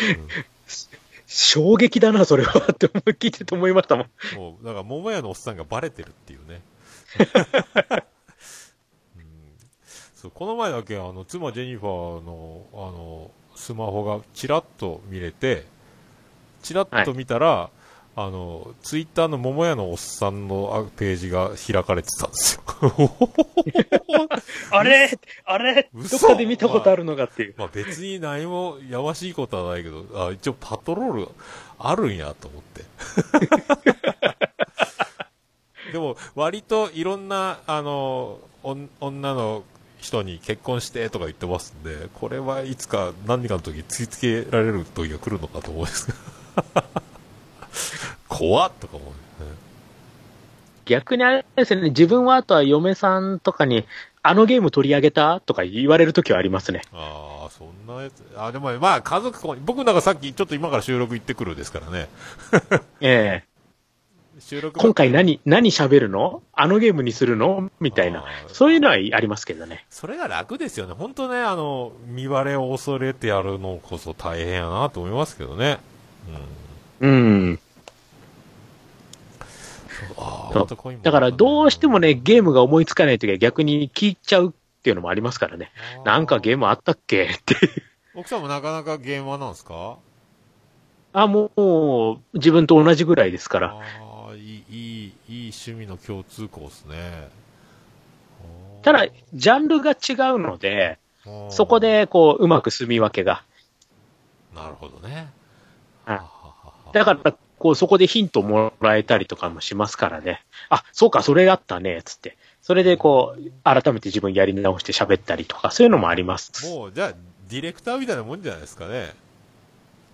衝撃だな、それは。って思い聞いてて思いましたもん。もう、だから、桃屋のおっさんがバレてるっていうね。うんそうこの前だけ、あの、妻ジェニファーの、あの、スマホがチラッと見れて、チラッと見たら、あの、ツイッターの桃屋のおっさんのあページが開かれてたんですよ。あれあれ嘘どっかで見たことあるのかっていう。まあ別に何もやましいことはないけど、あ一応パトロールあるんやと思って。でも割といろんな、あの、女の人に結婚してとか言ってますんで、これはいつか何かの時突きつけられる時が来るのかと思うんですけど。怖っとか思う、ね。逆にあれですね、自分はあとは嫁さんとかに、あのゲーム取り上げたとか言われるときはありますね。ああ、そんなやつ。あ、でもまあ家族僕なんかさっきちょっと今から収録行ってくるですからね。ええ収録今回何、何喋るの？あのゲームにするの？みたいなそういうのはありますけどね。それが楽ですよね。本当ね、あの、見バレを恐れてやるのこそ大変やなと思いますけどね。うん。うん。ああ、そうまたコインもだからどうしてもね、ゲームが思いつかないときは逆に聞いちゃうっていうのもありますからね。なんかゲームあったっけ？って。奥さんもなかなかゲーマーなんですか？あ、もう、自分と同じぐらいですから。ああ、いい、いい、いい趣味の共通項ですね。ただ、ジャンルが違うので、そこ。で、こう、うまく住み分けが。なるほどね。だから、こう、そこでヒントもらえたりとかもしますからね。あ、そうか、それあったね、つって。それで、こう、改めて自分やり直して喋ったりとか、そういうのもあります。もう、じゃあ、ディレクターみたいなもんじゃないですかね。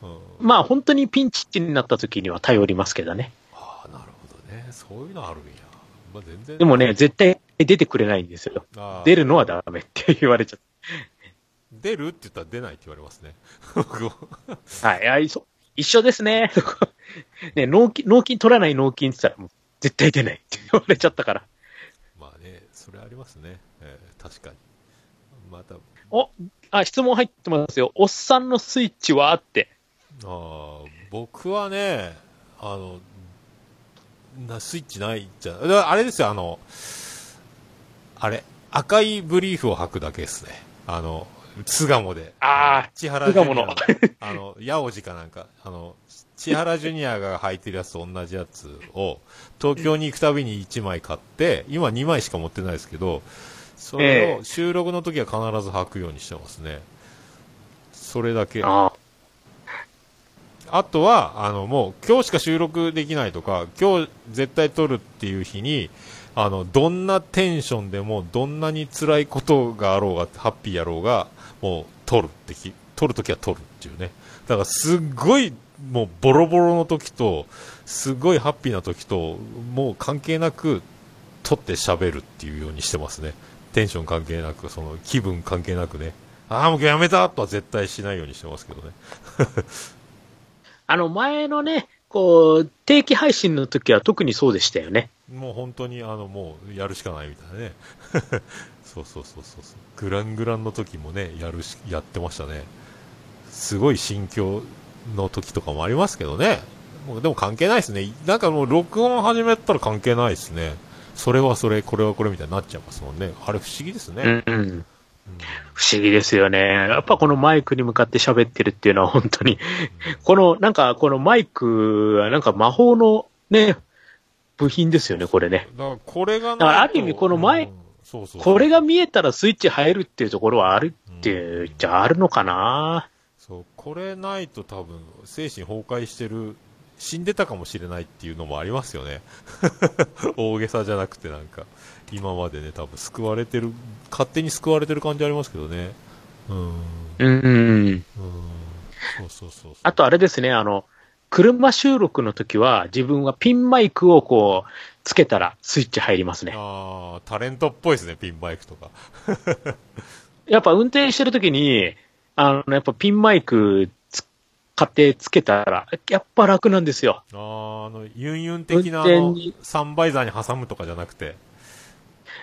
うん。まあ、本当にピンチになった時には頼りますけどね。ああ、なるほどね。そういうのあるんや。まあ、全然。でもね、絶対出てくれないんですよ。出るのはダメって言われちゃっ出るって言ったら出ないって言われますね。はい、あいそ一緒ですね。ね、納金、納金取らない納金って言ったら、もう絶対出ないって言われちゃったから。まあね、それありますね。えー確かに。また、お、あ、質問入ってますよ。おっさんのスイッチはって。あー僕はね、あの、なスイッチないじゃあれですよ、あの、あれ、赤いブリーフを履くだけですね。あの、巣鴨で。あ千原ジュニアのあの、八王子かなんか、あの、千原ジュニアが履いてるやつと同じやつを、東京に行くたびに1枚買って、今2枚しか持ってないですけど、それえを収録の時は必ず履くようにしてますね。それだけ。ああとは、あの、もう、今日しか収録できないとか、今日絶対撮るっていう日に、あの、どんなテンションでも、どんなに辛いことがあろうが、ハッピーやろうが、もう、撮るってき、撮るときは撮るっていうね。だから、すっごい、もう、ボロボロの時と、すごいハッピーな時と、もう関係なく、撮って喋るっていうようにしてますね。テンション関係なく、その、気分関係なくね。ああ、もうやめたとは絶対しないようにしてますけどね。あの、前のね、こう、定期配信の時は特にそうでしたよね。もう本当にあのもうやるしかないみたいなね。そうそうそうそうそう。グラングランの時もね、やるし、やってましたね。すごい心境の時とかもありますけどね。もうでも関係ないですね。なんかもう録音始めたら関係ないですね。それはそれ、これはこれみたいになっちゃいますもんね。あれ不思議ですね。うんうん。うん不思議ですよね。やっぱこのマイクに向かって喋ってるっていうのは本当に、この、なんかこのマイクはなんか魔法のね、部品ですよね、これね。だからこれがある意味この前うんそうそうこれが見えたらスイッチ入るっていうところはあるっていう、じゃああるのかな？そう、これないと多分、精神崩壊してる、死んでたかもしれないっていうのもありますよね。大げさじゃなくてなんか、今までね、多分救われてる、勝手に救われてる感じありますけどね。うん。うんうん。そうそうそう。あとあれですね、あの、車収録の時は自分はピンマイクをこう、つけたらスイッチ入りますね。ああ、タレントっぽいですね、ピンマイクとか。やっぱ運転してる時に、あの、やっぱピンマイクつ買ってつけたら、やっぱ楽なんですよ。あーあの、ユンユン的なあのサンバイザーに挟むとかじゃなくて。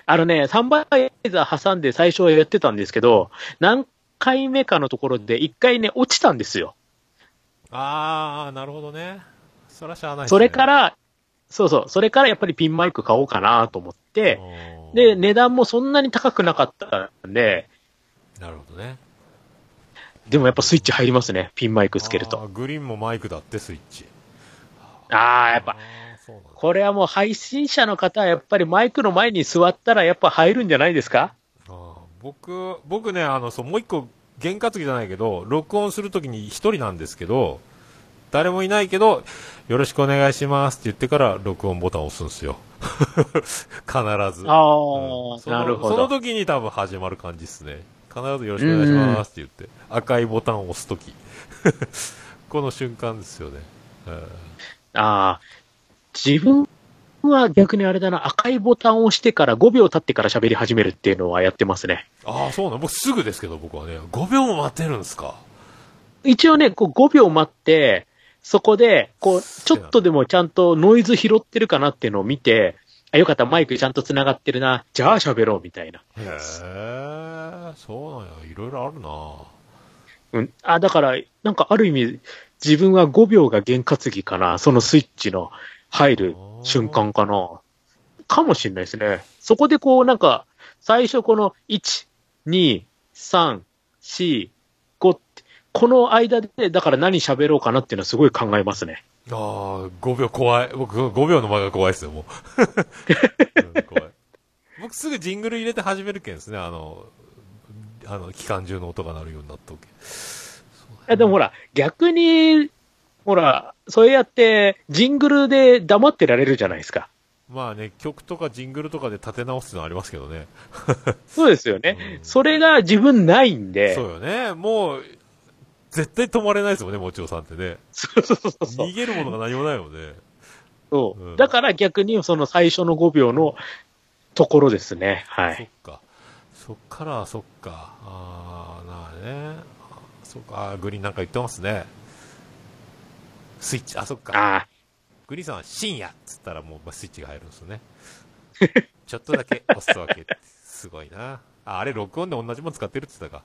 あのね、サンバイザー挟んで最初はやってたんですけど、何回目かのところで一回ね、落ちたんですよ。ああ、なるほどね。そらしゃあないね。それから、そうそう、それからやっぱりピンマイク買おうかなと思って、で、値段もそんなに高くなかったんで、なるほどね。でもやっぱスイッチ入りますね、ピンマイクつけると。グリーンもマイクだって、スイッチ。ああ、やっぱ、これはもう配信者の方はやっぱりマイクの前に座ったらやっぱ入るんじゃないですか？あー僕、僕ね、あの、そう、もう一個、験担ぎじゃないけど、録音するときに一人なんですけど、誰もいないけど、よろしくお願いしますって言ってから、録音ボタンを押すんですよ。必ず。ああ、うんそのなるほそのど。時に多分始まる感じですね。必ずよろしくお願いしますって言って、赤いボタンを押すとき。この瞬間ですよね。うんああ、自分は逆にあれだな、赤いボタンを押してから5秒経ってから喋り始めるっていうのはやってますね。ああ、そうなの？僕すぐですけど、僕はね、5秒も待ってるんですか？一応ね、こう5秒待って、そこで、こう、ちょっとでもちゃんとノイズ拾ってるかなっていうのを見て、あ、よかった、マイクちゃんと繋がってるな、じゃあ喋ろうみたいな。へえ、そうなんや、いろいろあるなうん。あ、だから、なんかある意味、自分は5秒が験担ぎかな、そのスイッチの入る瞬間かな。かもしれないですね。そこでこう、なんか、最初この1、2、3、4、5って、この間で、だから何喋ろうかなっていうのはすごい考えますね。ああ、5秒怖い。僕、5秒の間が怖いですよ、もう。うん怖い。僕すぐジングル入れて始めるけんですね、あの、あの、機関銃の音が鳴るようになったわけ。いやでもほら、逆に、ほら、そうやって、ジングルで黙ってられるじゃないですか。まあね、曲とかジングルとかで立て直すってのはありますけどね。そうですよね。うんそれが自分ないんで。そうよね。もう、絶対止まれないですもんね、もちろさんってね。そうそうそうそう逃げるものが何もないもんね。そう。うんだから逆にその最初の5秒のところですね。はい。そっか。そっから、そっか。あー、なあね。あそっか、グリーンなんか言ってますね。スイッチ、あ、そっか。あグリーンさんは深夜っつったらもうスイッチが入るんですよね。ちょっとだけ押すわけ。すごいな。あ、あれ録音で同じもの使ってるって言ってたか。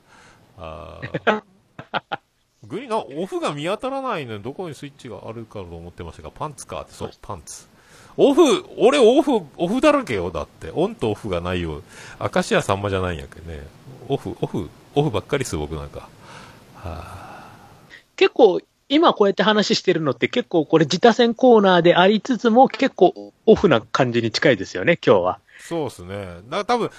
あー グリーンな、オフが見当たらないのにどこにスイッチがあるかと思ってましたが、パンツかって、そう、パンツ。オフ、俺オフ、オフだらけよ、だって。オンとオフがないよ。明石家さんまじゃないんやけどね。オフ、オフ、オフばっかりっす、僕なんか。は結構、今こうやって話してるのって結構これ自他戦コーナーでありつつも結構オフな感じに近いですよね、今日は。そうですね。だから多分、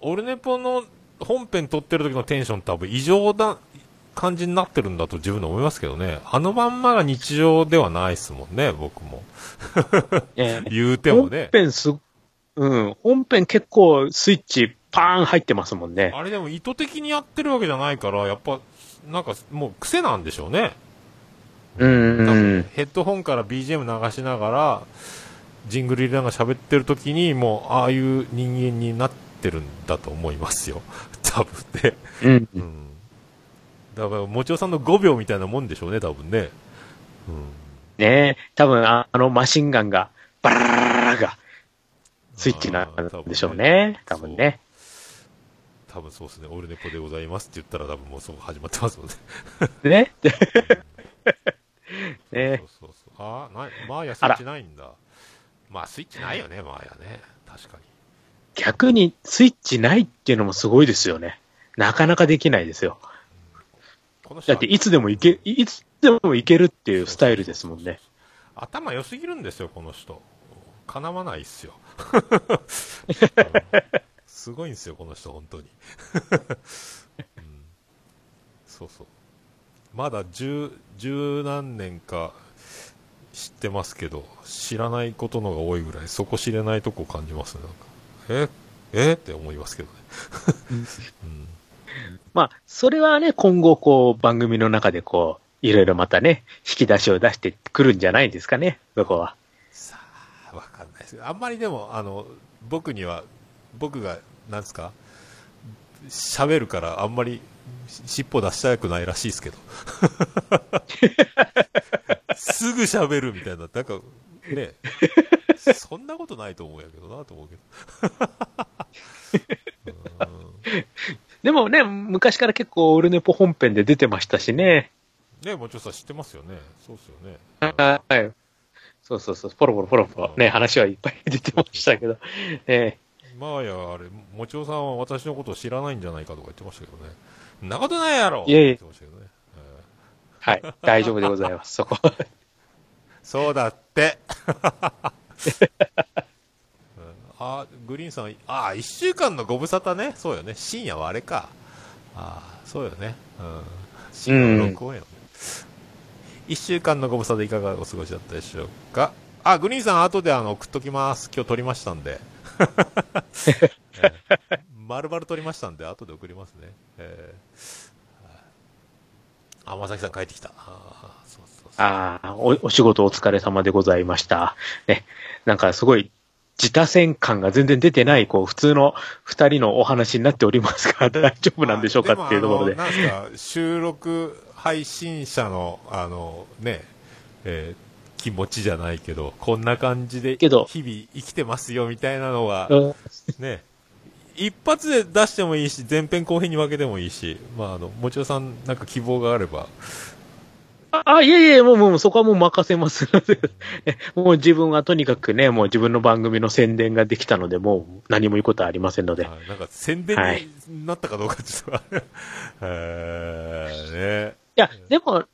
オルネポの本編撮ってる時のテンション多分異常な感じになってるんだと自分で思いますけどね。あのまんまが日常ではないですもんね、僕も。ええ 言うても本ね。編す、うん、本編結構スイッチパーン入ってますもんね。あれでも意図的にやってるわけじゃないから、やっぱ、なんかもう癖なんでしょうね。うん、うん。ヘッドホンから BGM 流しながら、ジングル入れながら喋ってる時に、もう、ああいう人間になってるんだと思いますよ。多分ね。うんう。ん。だから、もちおさんの5秒みたいなもんでしょうね、多分ね。うん。ねえ、多分ああのマシンガンが、バラララララが、スイッチなんでしょうね。多分ね。多分そうですね。オルネポでございますって言ったら多分もうそう始まってますもんね。ね。ねそうそうそう。ああ、ない、マーヤスイッチないんだ。まあスイッチないよね、マーヤね。確かに。逆にスイッチないっていうのもすごいですよね。なかなかできないですよ。この人はだっていつでもいけ、いつでもいけるっていうスタイルですもんね。頭良すぎるんですよ、この人。かなわないっすよ。すごいんですよ、この人、本当に。うんそうそう。まだ十、十何年か知ってますけど、知らないことのが多いぐらい、そこ知れないとこ感じますね。え？え？って思いますけどね。うんまあ、それはね、今後こう番組の中でこう、いろいろまたね、引き出しを出してくるんじゃないですかね、そこは。さあ、わかんないです。あんまりでも、あの、僕には、僕が、なんですか、喋るから、あんまり、し尻尾出したくないらしいですけど。すぐ喋るみたいな、なんか、ね、そんなことないと思うんやけどな、と思うけど。う んでもね、昔から結構オルネポ本編で出てましたしね。ねもちろんさん知ってますよね。そうっすよね。はい。そうそうそう、ポロポロポロポロね、話はいっぱい出てましたけど。えいえいえって言ってましたけどね。えーはい、大丈夫でございます、そこ。そうだって。うんあ、グリーンさん、あ、一週間のご無沙汰ね。そうよね。深夜はあれか。あそうよね。うん。深夜の録音よね。一週間のご無沙汰いかがお過ごしだったでしょうか。あ、グリーンさん、後であの、送っときます。今日撮りましたんで。ええ丸々撮りましたんで、後で送りますね。えー、あ、まさきさん帰ってきた。あーそうそうそう。ああ、お、お仕事お疲れ様でございました。ね、なんかすごい、自他戦感が全然出てない、こう、普通の二人のお話になっておりますが、大丈夫なんでしょうかっていうところで。まあもあのなんか、収録配信者の、あの、ね、えー気持ちじゃないけど、こんな感じで、けど日々生きてますよ、みたいなのが、うんね、一発で出してもいいし、前編後編に分けてもいいし、まあ、あの、もちろさん、なんか希望があれば、あ、あいえいえ、もう、もう、そこはもう任せますので、ね もう自分はとにかくね、もう自分の番組の宣伝ができたので、もう何も言うことはありませんので。はいなんか宣伝はい。になったかどうかちょっと、えー、ね、いや、でも、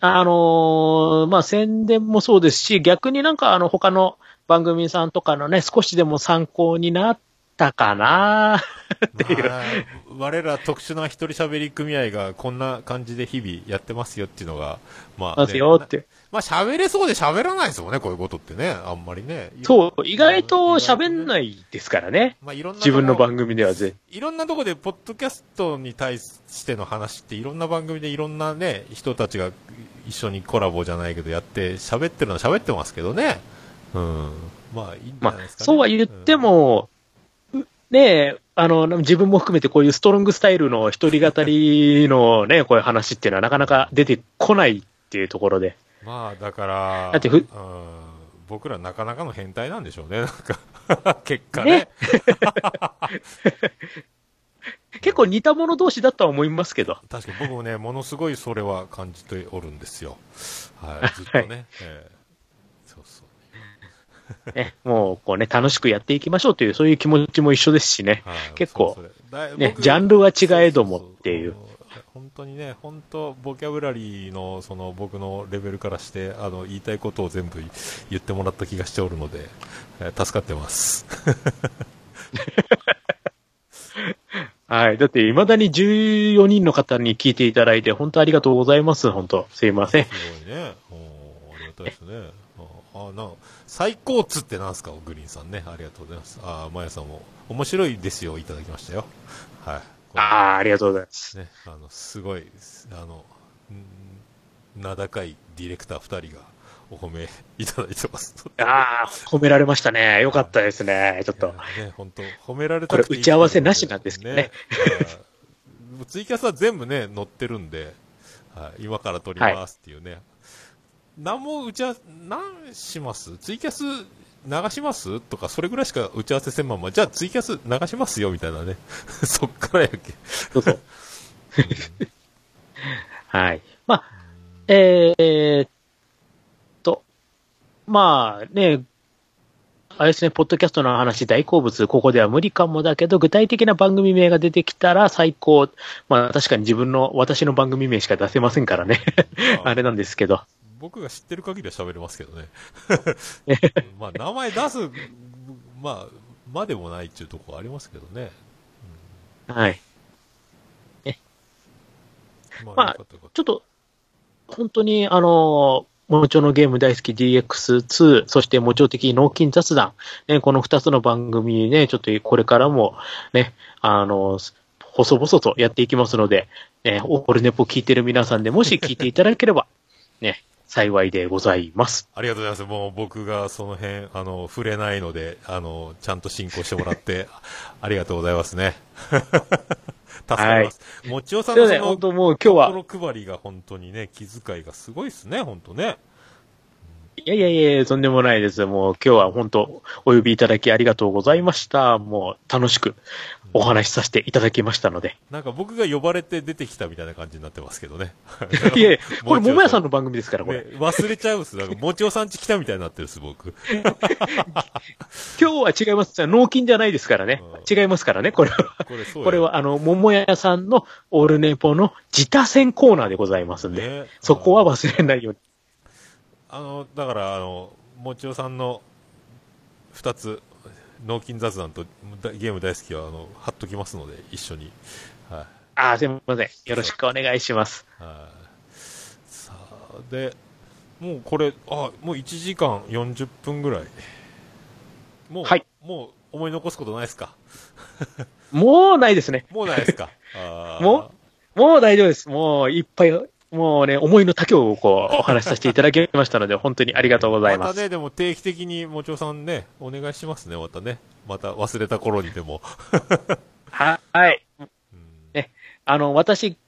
あのーまあ、宣伝もそうですし、逆になんかあの、他の番組さんとかのね、少しでも参考になったかな？っていう。まあ、我ら特殊な一人喋り組合がこんな感じで日々やってますよっていうのが、まあ、ますよって。まあ喋れそうで喋らないですもんね、こういうことってね、あんまりね。そう、意外と喋んないいですからね。まあいろんな自分の番組ではぜ。いろんなとこで、ポッドキャストに対しての話って、いろんな番組でいろんなね、人たちが一緒にコラボじゃないけどやって、喋ってるのは喋ってますけどね。うん。まあ、いいんじゃまあないです、かね。そうは言っても、うねえ、あの、自分も含めてこういうストロングスタイルの一人語りのね、こういう話っていうのはなかなか出てこないっていうところで。うんまあ、だから、だってふうん、僕らなかなかの変態なんでしょうね、なんか。結果ね。結構似た者同士だとは思いますけど。確かに僕もね、ものすごいそれは感じておるんですよ。はい、ずっとね。ええそうそう。ね、もうこうね、楽しくやっていきましょうという、そういう気持ちも一緒ですしね。はい結構ね僕ジャンルは違えどもっていう本当にね、本当、ボキャブラリーのその僕のレベルからして、あの言いたいことを全部言ってもらった気がしておるので、えー助かってます。はい。だって、未だに14人の方に聞いていただいて、本当ありがとうございます。本当すいません。すごいね。ありがたいですね。ああ、な、最高津ってなんすか、グリーンさんね。ありがとうございます。ああ、まやさんも、面白いですよ、いただきましたよ。はい。ああ、ありがとうございます。ね、あの、すごい、あの、ん名高いディレクター二人がお褒めいただいてます。ああ、褒められましたね。よかったですね。ちょっと。ね、本当褒められたこれ打ち合わせなしなんですけどねはいツイキャスは全部ね、載ってるんで、はい、今から撮りますっていうね。何も打ち合わせ、何します？ツイキャス流します？とか、それぐらいしか打ち合わせせんまんま、じゃあツイキャス流しますよ、みたいなね。そっからやけ。そうそう。はい。まあ、えーっと、まあね、あれですね、ポッドキャストの話大好物、ここでは無理かもだけど、具体的な番組名が出てきたら最高。まあ確かに自分の、私の番組名しか出せませんからね。あ れなんですけど。僕が知ってる限りは喋れますけどね。まあ、名前出す、まあ、までもないっていうところありますけどね。はい。ままあよかったよかっちょっと、本当に、あの、もちょのゲーム大好き DX2、そしてもちょ的脳筋雑談、ね、この二つの番組ね、ちょっとこれからもね、あの、細々とやっていきますので、ね、オルネポ聞いてる皆さんでもし聞いていただければ、ね、幸いでございます。ありがとうございます。もう僕がその辺、あの、触れないので、あの、ちゃんと進行してもらって、ありがとうございますね。助かります。もちおさんのその本当もう今日は、心配りが本当にね、気遣いがすごいですね、本当ね。いやいやいや、とんでもないです。もう今日は本当お呼びいただきありがとうございました。もう楽しくお話しさせていただきましたので。なんか僕が呼ばれて出てきたみたいな感じになってますけどね。いやいや、これ、桃屋さんの番組ですから、これ。ね、忘れちゃうんです。なんか、もちおさんち来たみたいになってるんです、僕。今日は違います。納金じゃないですからね。うん違いますからね、これは。これ、これは、あの、桃屋さんのオールネポの自他戦コーナーでございますんで、ね。そこは忘れないように。あの、だから、あの、もちおさんの二つ、脳筋雑談とだゲーム大好きは、あの、貼っときますので、一緒に。はい。ああ、すみません。よろしくお願いします。はい。さあ、で、もうこれ、あ、もう1時間40分ぐらい。もう、はいもう思い残すことないですか？もうないですね。もうないですか？ももう大丈夫です。もういっぱい、もうね、思いの丈をこう、お話しさせていただきましたので、本当にありがとうございます。またね、でも定期的にもちおさんね、お願いしますね、またね。また忘れた頃にでも。ははい。うんねあの、私、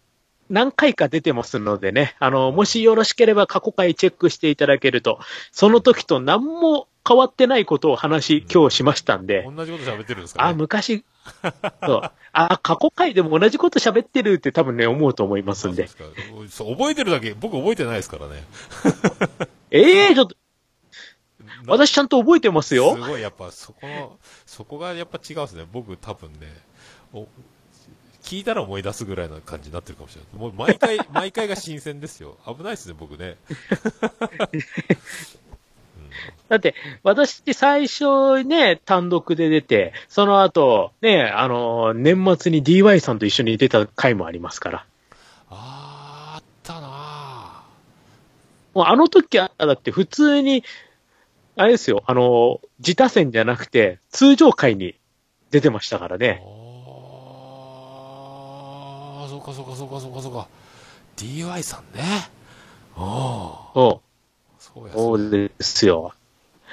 何回か出てますのでね、あの、もしよろしければ過去回チェックしていただけると、その時と何も変わってないことを話、今日しましたんで、同じこと喋ってるんですかあ、ね。昔、そう、あ、過去回でも同じこと喋ってるって多分ね、思うと思いますんで。そうですかそう覚えてるだけ、僕覚えてないですからね。ええちょっと、私ちゃんと覚えてますすよ。ごい、やっぱそこの、そこがやっぱ違うんですね。僕多分ね、お聞いたら思い出すぐらいの感じになってるかもしれない。もう毎回、毎回が新鮮ですよ。危ないですね、僕ね。だって、私最初ね、単独で出て、その後、ね、あの、年末に DY さんと一緒に出た回もありますから。あー、あったなもうあの時は、だって普通に、あれですよ、あの、自他戦じゃなくて、通常回に出てましたからー。ね。あー、そうかそうかそうかそうかそうか。DY さんね。ああ、そそうやう、そうですよ。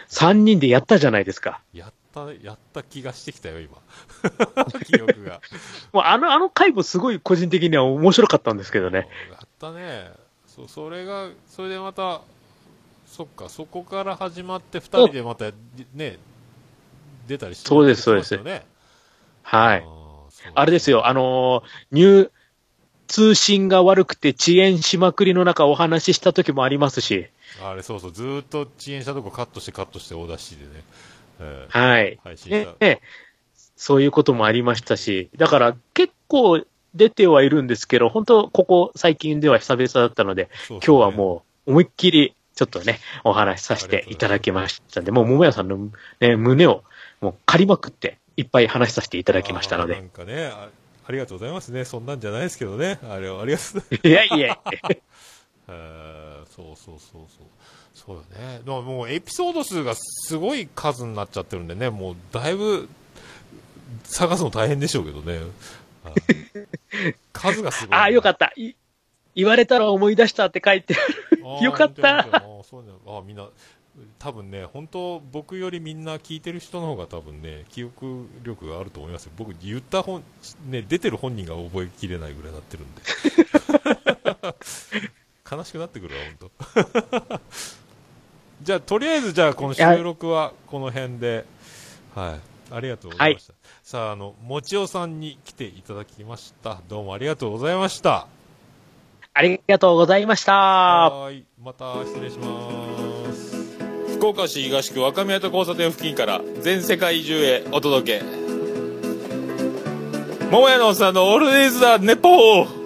3人でやったじゃないですか。やった、やった気がしてきたよ、今。記憶が。もうあの、あの回もすごい個人的には面白かったんですけどね。やったね。そ、それが、それでまた、そっか、そこから始まって2人でまた、ね、出たりしてそうですそうです。はい。あれですよ、あのー入、通信が悪くて遅延しまくりの中お話しした時もありますし、あれ、そうそう、ずーっと遅延したとこカットしてカットして大出しでね、えはい。ー配信した。ね、ねそういうこともありましたし、だから結構出てはいるんですけど、本当ここ最近では久々だったので、そうそうね今日はもう思いっきりちょっとね、お話しさせていただきましたんで、もう桃屋さんの、ね、胸をもう借りまくっていっぱい話させていただきましたので。なんかねあ、ありがとうございますね。そんなんじゃないですけどね。あれはありがとうございます。いやいや、えーそうそうそうそう。そうよね。でももうエピソード数がすごい数になっちゃってるんでね、もうだいぶ探すの大変でしょうけどね。数がすごい。ああ、よかった。い言われたら思い出したって書いてある。よかったあーそうねあーみんな、多分ね、本当、僕よりみんな聞いてる人の方が多分ね、記憶力があると思いますよ。僕、言った本、ね、出てる本人が覚えきれないぐらいになってるんで。悲しくなってくるわ、本当。じゃあ、とりあえず、じゃあ、この収録はこの辺で、はい。ありがとうございました。さあ、あの、もちおさんに来ていただきました。どうもありがとうございました。ありがとうございました。はーい。また失礼します。福岡市東区若宮と交差点付近から全世界中へお届け。桃屋のおっさんのオールディーズだ、ネポー